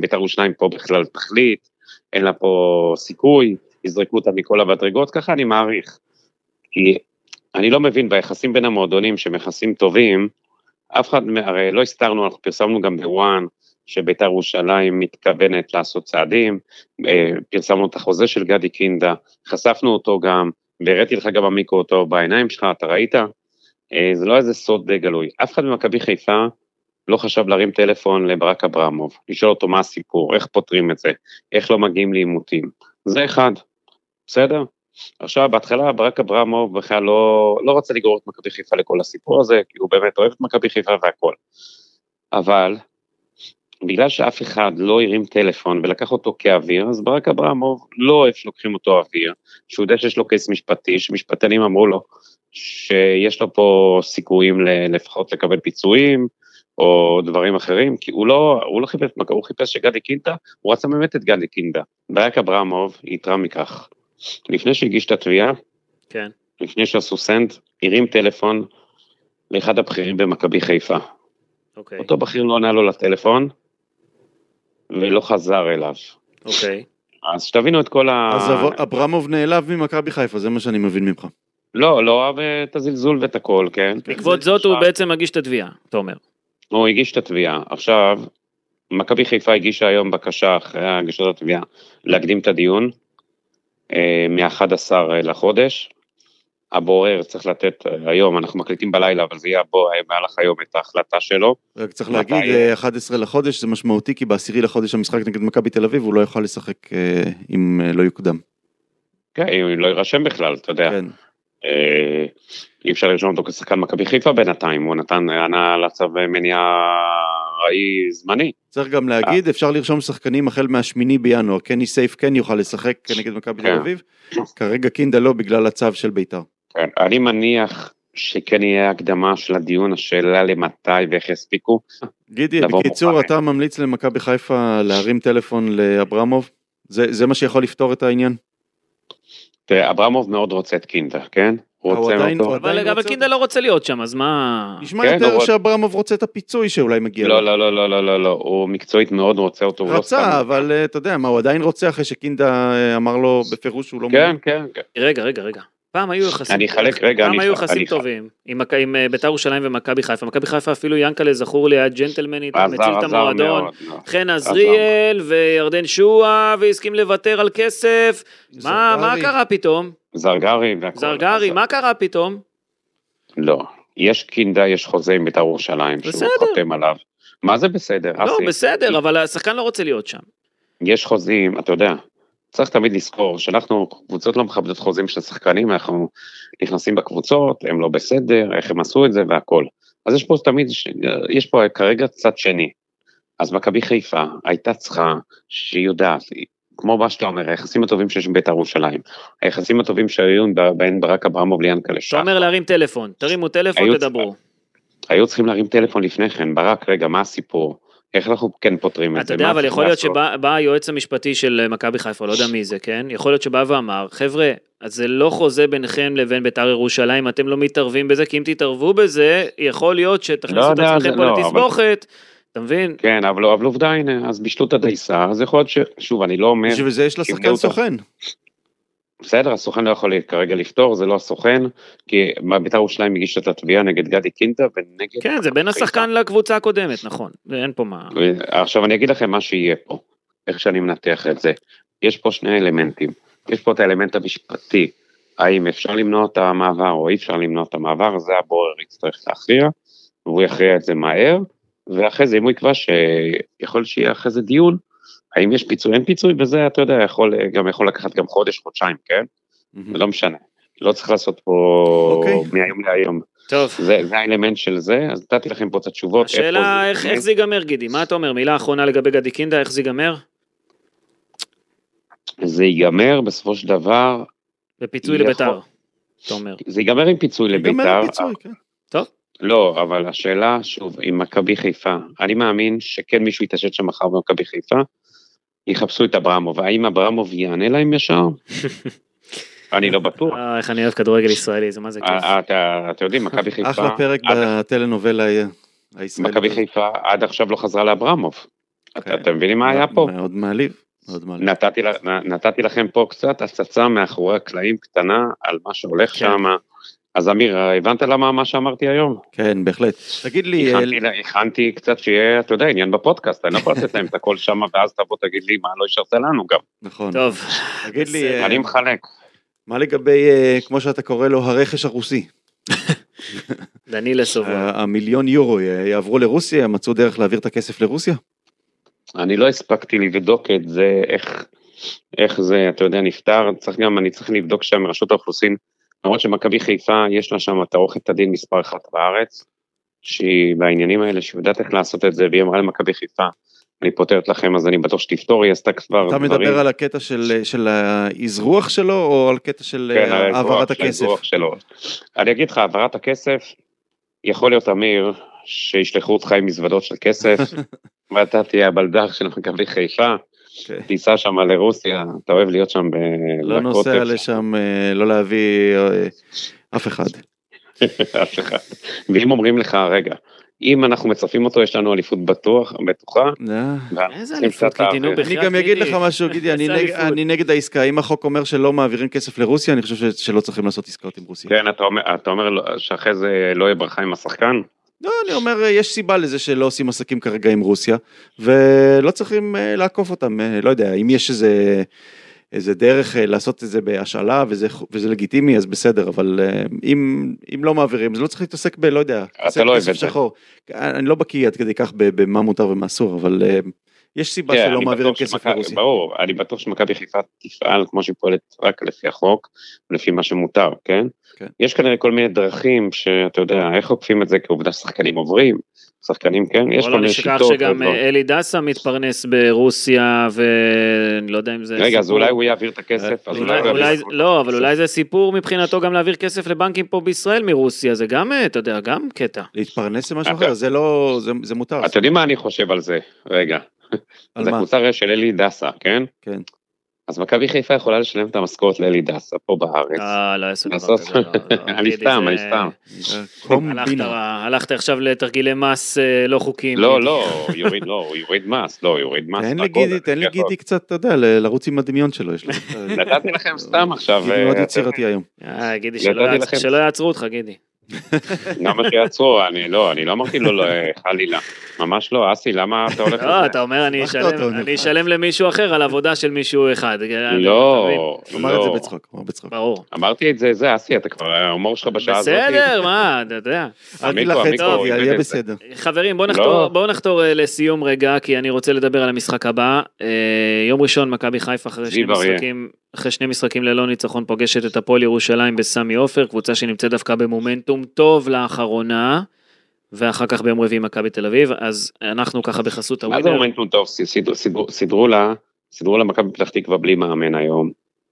בית"ר ירושלים פה בכלל תכלית, אין לה פה סיכוי, יזרקו אותה מכל המדרגות, ככה אני מעריך. כי אני לא מבין, ביחסים בין המועדונים שהם יחסים טובים, אף אחד, הרי לא הסתרנו, אנחנו פרסמנו גם בוואן, שבית"ר ירושלים מתכוונת לעשות צעדים, אה, פרסמנו את החוזה של גדי קינדה, חשפנו אותו גם, והראיתי לך גם עמיקו אותו בעיניים שלך, אתה ראית? אה, זה לא איזה סוד די גלוי. אף אחד במכבי חיפה לא חשב להרים טלפון לברק אברמוב, לשאול אותו מה הסיפור, איך פותרים את זה, איך לא מגיעים לעימותים. זה אחד, בסדר? עכשיו, בהתחלה ברק אברמוב בכלל לא, לא רצה לגרור את מכבי חיפה לכל הסיפור הזה, כי הוא באמת אוהב את מכבי חיפה והכל. אבל, בגלל שאף אחד לא הרים טלפון ולקח אותו כאוויר, אז ברק אברמוב לא אוהב שלוקחים אותו אוויר, שהוא יודע שיש לו case משפטי, שמשפטנים אמרו לו שיש לו פה סיכויים לפחות לקבל פיצויים, או דברים אחרים, כי הוא לא, הוא לא חיפש, הוא חיפש שגדי קינדה, הוא רצה באמת את גדי קינדה. ברק אברמוב יתרה מכך. לפני שהגיש את התביעה, כן. לפני שעשו send, הרים טלפון לאחד הבכירים במכבי חיפה. אוקיי, אותו בכיר לא ענה לו לטלפון, ולא חזר אליו. אוקיי. אז שתבינו את כל ה... אז אב- אברמוב נעלב ממכבי חיפה, זה מה שאני מבין ממך. לא, לא אהב את הזלזול ואת הכל, כן? בעקבות זאת הוא בעצם מגיש את התביעה, אתה אומר. הוא הגיש את התביעה. עכשיו, מכבי חיפה הגישה היום בקשה אחרי הגשת התביעה להקדים את הדיון מ-11 לחודש. הבורר צריך לתת אה, היום, אנחנו מקליטים בלילה, אבל זה יהיה הבוא, במהלך היום את ההחלטה שלו. רק צריך להגיד, אה? אה, 11 לחודש זה משמעותי, כי בעשירי לחודש המשחק נגד מכבי תל אביב, הוא לא יוכל לשחק אה, אם אה, לא יוקדם. כן, הוא לא יירשם בכלל, אתה יודע. כן. אה, אי אפשר לרשום אותו כשחקן מכבי חיפה בינתיים, הוא נתן, ענה על צו מניעה ארעי זמני. צריך גם להגיד, אפשר לרשום שחקנים החל מהשמיני בינואר, קני סייף כן יוכל לשחק נגד מכבי תל כן. אביב, [coughs] כרגע קינדה לא בגלל הצו של בית"ר. כן, אני מניח שכן יהיה הקדמה של הדיון, השאלה למתי ואיך יספיקו. גידי, בקיצור. אתה ממליץ למכבי חיפה להרים טלפון לאברמוב? זה מה שיכול לפתור את העניין? תראה, אברמוב מאוד רוצה את קינדה, כן? הוא רוצה עדיין- אותו. אבל רוצה קינדה לא רוצה להיות שם, אז מה... נשמע כן, יותר שאברמוב רוצה את הפיצוי שאולי מגיע לו. לא, לא, לא, לא, לא, לא, לא, הוא מקצועית מאוד רוצה אותו, לא. רצה, אבל אה, אתה יודע מה, הוא עדיין רוצה אחרי שקינדה אה, אמר לו בפירוש שהוא לא כן, מעוניין. כן, כן. רגע, רגע, רגע. פעם היו יחסים, אני אחלק, רגע, פעם אני- היו יחסים אני- טובים, עם עם אה, בית"ר ירושלים ומכבי חיפה, מכבי חיפה אפילו ינקלה זכור לי היה ג'נטלמני, עזר, מציל את המועדון, מאוד. חן עזריאל וירדן שועה והסכים לוותר על כסף, מה מה. קרה פתאום? זרגרי. זרגרי, מה קרה פתאום? לא, יש קינדה, יש חוזה עם בית"ר ירושלים, שהוא. חותם עליו. מה זה בסדר? לא, אסי? בסדר, אבל השחקן לא רוצה להיות שם. יש חוזים, אתה יודע, צריך תמיד לזכור שאנחנו, קבוצות לא מכבדות חוזים של שחקנים, אנחנו נכנסים בקבוצות, הם לא בסדר, איך הם עשו את זה והכל. אז יש פה תמיד, יש פה כרגע צד שני. אז מכבי חיפה הייתה צריכה, שהיא יודעת, כמו מה שאתה אומר, היחסים הטובים שיש עם בית"ר ירושלים, היחסים הטובים שהיו בין ברק אברמוב ליענקלה אתה שחר, אומר להרים טלפון, תרימו טלפון, תדברו. היו צריכים להרים טלפון לפני כן, ברק, רגע, מה הסיפור? איך אנחנו כן פותרים את אתה זה? יודע, מה אבל יכול להיות? שבא בא היועץ המשפטי של אה, מכבי חיפה, לא יודע מי זה, כן? יכול להיות שבא ואמר, חבר'ה, אז זה לא חוזה ביניכם לבין בית"ר ירושלים, אתם לא מתערבים בזה, כי אם תתערבו בזה, יכול להיות שתכניסו לא את יודע, עצמכם פה לא, אבל- לתסבוכת, אתה מבין? כן, אבל, עובדה, הנה, אז בישלו את הדייסה, אז יכול להיות ש... שוב, אני לא אומר, בשביל זה יש לשחקן. סוכן. בסדר, הסוכן לא יכול כרגע לפתור, זה לא הסוכן, כי בית"ר ירושלים הגישה את התביעה נגד גדי קינטה ונגד... כן, זה בין. השחקן לקבוצה הקודמת, נכון, אין פה מה... עכשיו אני אגיד לכם מה שיהיה פה, איך שאני מנתח את זה. יש פה שני אלמנטים, יש פה את האלמנט המשפטי, האם אפשר למנוע את המעבר או אי אפשר למנוע את המעבר, זה הבורר יצטרך להכריע, והוא יכריע את זה מהר, ואחרי זה אם הוא יקבע שיכול שיהיה אחרי זה דיון, האם יש פיצוי, אין פיצוי, וזה אתה יודע, יכול, גם יכול לקחת גם חודש, חודשיים, כן? זה לא משנה. לא צריך לעשות פה אוקיי. מהיום להיום. טוב, זה, זה האלמנט של זה, אז נתתי לכם פה את התשובות. השאלה איך. איך זה ייגמר, גידי, מה אתה אומר? מילה אחרונה לגבי גדי קינדה, איך זה ייגמר? זה ייגמר בסופו של דבר, בפיצוי יכול- לביתר, אתה אומר. זה ייגמר עם פיצוי ייגמר לביתר. הפיצוי, כן. טוב, לא, אבל השאלה, שוב, עם מכבי חיפה, אני מאמין שכן מישהו יתעשת שם מחר במכבי חיפה, יחפשו את אברמוב, האם אברמוב יענה להם ישר? [laughs] אני לא בטוח. אה, איך אני אוהב כדורגל ישראלי, זה מה זה כיף. אה, אתה יודעים, מכבי חיפה, אחלה פרק בטלנובלה הישראלית. מכבי חיפה עד עכשיו לא חזרה לאברמוב. כן. אתה- אתם מבינים מה היה פה? מאוד מעליב. נתתי לכם פה קצת הצצה מאחורי הקלעים קטנה על מה שהולך כן. שם. אז אמיר, הבנת למה מה שאמרתי היום? כן, בהחלט. תגיד לי, הכנתי, לה- הכנתי קצת שיהיה, אתה יודע, עניין בפודקאסט, אני לא יכול לתת להם את הכל שם, ואז תבוא תגיד לי מה לא השארת לנו גם. נכון. טוב, תגיד לי, אני מחלק. מה לגבי, אה, כמו שאתה קורא לו, הרכש הרוסי? [laughs] דניאלה סובר. ה- המיליון יורו אה, יעברו לרוסיה, מצאו דרך להעביר את הכסף לרוסיה? אני לא הספקתי לבדוק את זה, איך, איך זה, אתה יודע, נפתר, צריך גם, אני צריך לבדוק שם רשות האוכלוסין, למרות שמכבי חיפה, יש לה שם את עורכת הדין מספר אחת בארץ, שהיא בעניינים האלה, שהיא יודעת איך לעשות את זה, והיא אמרה למכבי חיפה, אני פותרת לכם, אז אני בטוח שתפתור, היא עשתה כבר אתה דברים. מדבר על הקטע של של האזרוח שלו, או על קטע של כן, אה, העברת הכסף? האזרוח שלו. אני אגיד לך, העברת הכסף, יכול להיות אמיר, שישלחו אותך עם מזוודות של כסף, [laughs] ואתה תהיה הבלדר של מכבי חיפה, כן. תיסע שם לרוסיה, אתה אוהב להיות שם ב... לא נוסע. לשם, אה, לא להביא אה, אף אחד. [laughs] אף אחד. ואם אומרים לך, רגע, אם אנחנו מצרפים אותו, יש לנו אליפות בטוח, בטוחה, אה, איזה אליפות. אני גם אגיד. לך משהו, גידי, אני נגד העסקה, אם החוק אומר שלא מעבירים כסף לרוסיה, אני חושב שלא צריכים לעשות עסקאות עם רוסיה. כן, אתה אומר- אתה אומר לו שאחרי זה לא יהיה ברכה עם השחקן? לא, אני אומר, אה, יש סיבה לזה שלא עושים עסקים כרגע עם רוסיה, ולא צריכים אה, לעקוף אותם, אה, לא יודע, אם יש איזה... איזה דרך לעשות את זה בהשאלה וזה, וזה לגיטימי אז בסדר אבל אם, אם לא מעבירים אז לא צריך להתעסק ב... לא יודע, להתעסק לא אוהב את זה. שחור. אני לא בקיא עד כדי כך במה מותר ומה אסור אבל יש סיבה כן, שלא מעבירים כסף שמכבי- לרוסיה. ברור, אני בטוח שמכבי חיפה תפעל כמו שהיא פועלת רק לפי החוק, לפי מה שמותר, כן? כן. יש כנראה כל מיני דרכים שאתה יודע, איך עוקפים את זה כעובדה ששחקנים עוברים, שחקנים, כן? יש בוא כל לא מיני נשכח שיטות. שגם ודברים. אה, אלי דסה מתפרנס ברוסיה, ואני לא יודע אם זה... רגע, אז סיפור. אולי הוא יעביר את הכסף, אז אולי, אולי, לא, אבל אולי זה סיפור מבחינתו גם להעביר כסף לבנקים פה בישראל מרוסיה, זה גם, אה, אתה יודע, גם קטע. להתפרנס זה משהו אתה- אחר זה לא זה, זה מותר. אתם יודעים מה אני חושב על זה? רגע, על זה מה? הקבוצה של אלי דסה, כן? כן. אז מכבי חיפה יכולה לשלם את המשכורת לאלי דסה פה בארץ. לא, לא יעשו דבר כזה. לא, לא. [laughs] אני גידי, סתם, אני סתם. הלכת, עכשיו לתרגילי מס אה, לא חוקיים. לא, גידי. לא, הוא [laughs] יוריד, לא, הוא יוריד מס, לא, הוא יוריד מס. תן לגידי, תן אני. לגידי קצת, אתה יודע, לרוץ עם הדמיון שלו, יש לו. נתתי לכם סתם עכשיו. גידי מאוד אה, יצירתי היום. אה, גידי, יעצ- לכם- שלא יעצרו אותך, גידי. למה שיעצרו? אני לא, אני לא אמרתי לו לא, חלילה. ממש לא, אסי, למה אתה הולך לא, לזה? אתה אומר, אני אשלם- למישהו אחר על עבודה של מישהו אחד. לא, הוא אמר את זה לא. בצחוק, אמר בצחוק. ברור. אמרתי את זה, זה אסי, אתה כבר, ההומור שלך בשעה הזאת. בסדר, מה, אתה יודע. אל איבד יהיה. בסדר. חברים, בואו לא. נחתור, אה, לסיום רגע, כי אני רוצה לדבר על המשחק הבא. אה, יום ראשון, מכבי חיפה אחרי שני. משחקים, אחרי שני משחקים ללא ניצחון פוגשת את הפועל ירושלים בסמי עופר, קבוצה שנמצאת דווקא במומנטום טוב לאחרונה, ואחר כך ביום רביעי מכבי תל אביב, אז אנחנו ככה בחסות מה זה הווינר. מומנטום טוב? סידרו לה, סידרו לה מכבי פתח תקווה בלי מאמן היום.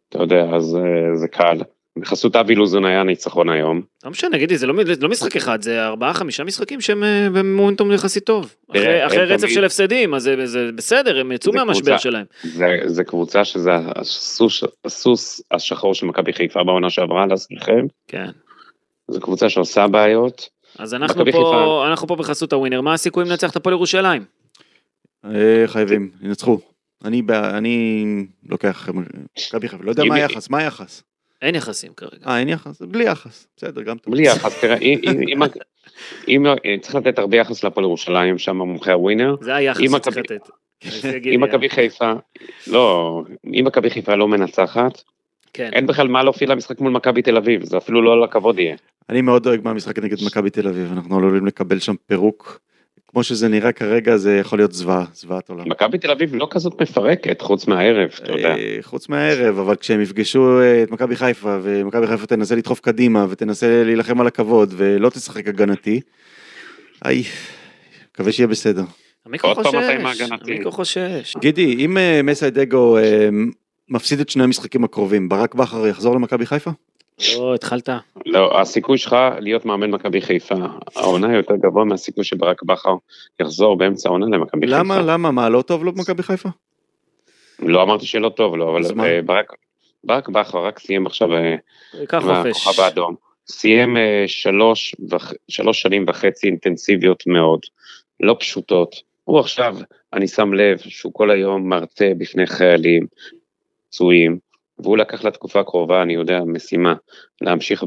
אתה יודע, אז אה, זה קל. בחסות אבי לוזון היה ניצחון היום. לא משנה, גידי, זה לא, לא משחק אחד, זה ארבעה, חמישה משחקים שהם אה, במומנטום יחסית טוב. אחרי, אחרי רצף תמיד- של הפסדים, אז זה, זה בסדר, הם יצאו מהמשבר קבוצה. שלהם. זה, זה קבוצה שזה הסוס, הסוס השחור של מכבי חיפה בעונה שעברה, להזכירכם. כן. זו קבוצה שעושה בעיות. אז אנחנו פה, חיפה. אנחנו פה בחסות הווינר, מה הסיכויים לנצח את הפועל ירושלים? אה, חייבים, ינצחו. אני ב- אני לוקח מכבי חיפה, לא יודע מה היחס, מה היחס? אין יחסים כרגע. אה, אין יחס? בלי יחס, בסדר, גם טוב. בלי יחס, תראה, אם, אם צריך לתת הרבה יחס להפועל ירושלים, שם מומחי הווינר. זה היחס אם שצריך לתת. [laughs] אם מכבי חיפה, לא, אם מכבי חיפה לא מנצחת, כן. אין בכלל מה להופיע למשחק מול מכבי תל אביב, זה אפילו לא לכבוד יהיה. אני מאוד דואג מהמשחק נגד מכבי תל אביב, אנחנו עלולים לקבל שם פירוק. כמו שזה נראה כרגע, זה יכול להיות זוועה, זוועת עולם. מכבי תל אביב לא כזאת מפרקת, חוץ מהערב, אתה יודע. אה, חוץ מהערב, אבל כשהם יפגשו אה, את מכבי חיפה, ומכבי חיפה תנסה לדחוף קדימה, ותנסה להילחם על הכבוד, ולא תשחק הגנתי, איי, מקווה שיהיה בסדר. המיקרו חושש. המיקרו חושש. גידי, אם אה, מסיידגו אה, מפסיד את שני המשחקים הקרובים, ברק בכר יחזור למכבי חיפה? לא, התחלת. לא, הסיכוי שלך להיות מאמן מכבי חיפה, העונה יותר גבוה מהסיכוי שברק בכר יחזור באמצע העונה למכבי חיפה. למה, למה, מה, לא טוב לו במכבי חיפה? לא אמרתי שלא טוב לו, אבל? אה, ברק, ברק בכר רק סיים עכשיו אה, חופש. בכוכב האדום. סיים אה, שלוש, שלוש שנים וחצי אינטנסיביות מאוד, לא פשוטות. הוא עכשיו, אני שם לב שהוא כל היום מרצה בפני חיילים, פצועים, והוא לקח לתקופה הקרובה, אני יודע, משימה, להמשיך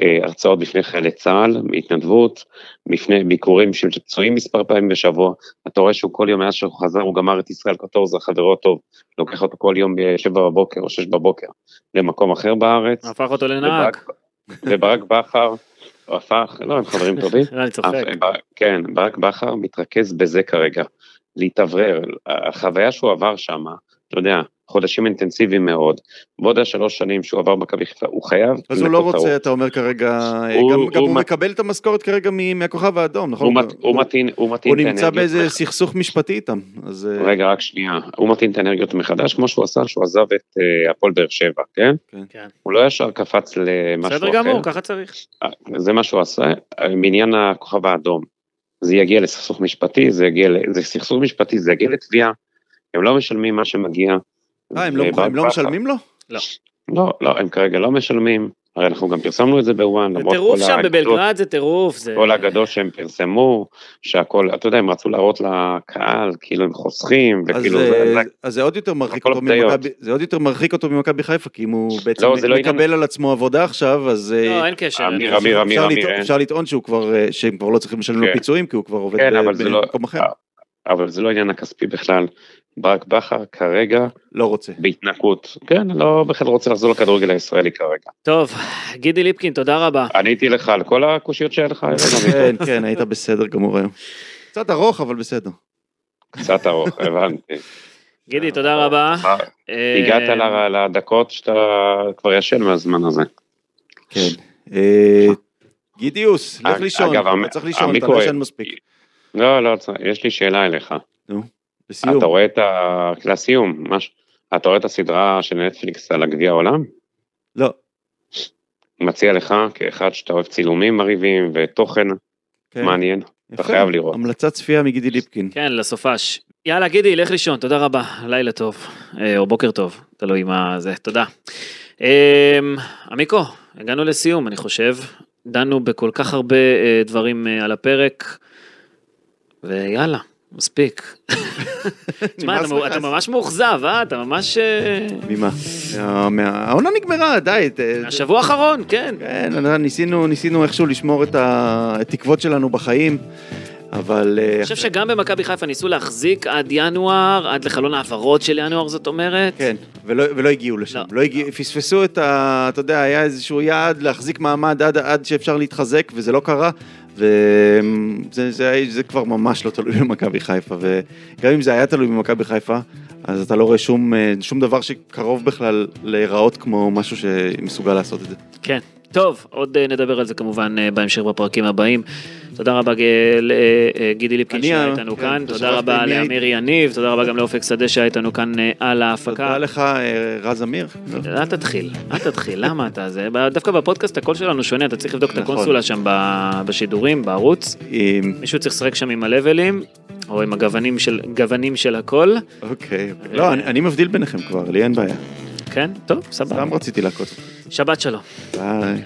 בהרצאות בפני חיילי צה"ל, בהתנדבות, בפני ביקורים של פצועים מספר פעמים בשבוע. אתה רואה שהוא כל יום מאז שהוא חזר, הוא גמר את ישראל קטורזה, חברו הטוב, לוקח אותו כל יום ב-7 בבוקר או 6 בבוקר למקום אחר בארץ. הפך אותו לנהג. וברק- בכר, הפך, לא, הם חברים טובים. [laughs] אני צוחק. כן, ברק בכר מתרכז בזה כרגע, להתאוורר. החוויה שהוא עבר שם, אתה יודע, חודשים אינטנסיביים מאוד, בעוד השלוש שנים שהוא עבר מכבי חיפה, הוא חייב... אז הוא לא את רוצה. אתה אומר כרגע, אה, הוא- גם הוא גם הוא מ- מקבל את המשכורת כרגע מהכוכב האדום, נכון? הוא מת- הוא מתאים, הוא מתאים הוא את נמצא האנרגיות באיזה. סכסוך משפטי איתם, אז... אה, רגע, רק שנייה. הוא מתאים את האנרגיות מחדש, כמו שהוא עשה, שהוא עזב את אה, הפועל באר שבע, כן? כן. הוא לא ישר קפץ למשהו אחר. בסדר גמור, ככה צריך. זה מה שהוא עשה, מעניין הכוכב האדום. זה יגיע לסכסוך משפטי, זה יגיע, ל- זה סכסוך משפטי, זה יגיע לתביעה, הם לא משלמים מה שמגיע. אה, הם לא- הם לא בכר- משלמים לו? לא, לא, הם כרגע לא משלמים, הרי אנחנו גם פרסמנו את זה בוואן, זה טירוף כל שם בבלגרד, זה טירוף. זה- כל האגדות שהם פרסמו, שהכל, אתה יודע, הם רצו להראות לקהל, כאילו הם חוסכים, אז וכאילו אה, זה, זה, אז זה עוד יותר מרחיק אותו. ממכבי, זה עוד יותר מרחיק אותו ממכבי חיפה, כי אם הוא בעצם לא, זה לא מקבל על עצמו עבודה עכשיו, אז אה, לא, אין קשר. אמיר. אמיר, אמיר, אפשר אמיר. אפשר לטעון שהוא כבר, אה, שהם כבר לא צריכים לשלם לו כן. פיצויים, כי הוא כבר עובד כן, ב- אבל זה לא- במקום אחר. אבל זה לא העניין הכספי בכלל. ברק בכר כרגע לא רוצה. בהתנקות, כן, לא בכלל רוצה לחזור לכדורגל הישראלי כרגע. טוב, גידי ליפקין, תודה רבה. עניתי לך על כל הקושיות שהיה לך, כן, כן, היית בסדר גמור היום. קצת ארוך, אבל בסדר. קצת ארוך, הבנתי. גידי, תודה רבה. אה, הגעת ל- לדקות שאתה כבר ישן מהזמן הזה. כן. אה, גידיוס, לך לישון, אגב, המ- אתה אתה לא. לא, יש לי שאלה אליך. לסיום. אתה רואה את ה... לסיום, מש... אתה רואה את הסדרה של נטפליקס על הגביע העולם? לא. מציע לך, כאחד שאתה אוהב צילומים מרהיבים ותוכן כן. מעניין, אתה יפה. חייב לראות. המלצת צפייה מגידי ליפקין. כן, לסופש. יאללה, גידי, לך לישון, תודה רבה. לילה טוב. אה, או בוקר טוב. תלוי מה זה, תודה. אמ, עמיקו, הגענו לסיום, אני חושב. דנו בכל כך הרבה אה, דברים אה, על הפרק, ויאללה, מספיק. [laughs] תשמע, אתה, ממש מאוכזב, אה? אתה ממש... אה, ממה? מה- מה- העונה נגמרה, די. ת- השבוע האחרון, כן. כן, ניסינו, איכשהו לשמור את התקוות שלנו בחיים, אבל... אה, אני חושב שגם במכבי חיפה ניסו להחזיק עד ינואר, עד לחלון העברות של ינואר, זאת אומרת. כן, ולא, ולא הגיעו לשם. לא, לא, הגיע, פספסו את ה... אתה יודע, היה איזשהו יעד להחזיק מעמד עד, עד שאפשר להתחזק, וזה לא קרה. וזה זה, זה כבר ממש לא תלוי במכבי חיפה, וגם אם זה היה תלוי במכבי חיפה, אז אתה לא רואה שום, אה, שום דבר שקרוב בכלל להיראות כמו משהו שמסוגל לעשות את זה. כן. טוב, עוד אה, נדבר על זה כמובן אה, בהמשך בפרקים הבאים. תודה רבה ג- ל- אה, ליפקין שהיה איתנו כן, כאן, תודה רבה. לאמיר יניב, תודה רבה גם לאופק שדה שהיה איתנו כאן על ההפקה. תודה לך, רז אמיר. אל תתחיל, אל תתחיל, למה אתה זה? דווקא בפודקאסט הקול שלנו שונה, אתה צריך לבדוק את נכון. הקונסולה שם בשידורים, בערוץ. מישהו צריך לשחק שם עם הלבלים, או עם הגוונים של, הקול. אוקיי, אוקיי. לא, אני מבדיל ביניכם כבר, לי אין בעיה. כן, טוב, סבבה. סתם רציתי להכות. שבת שלום. ביי.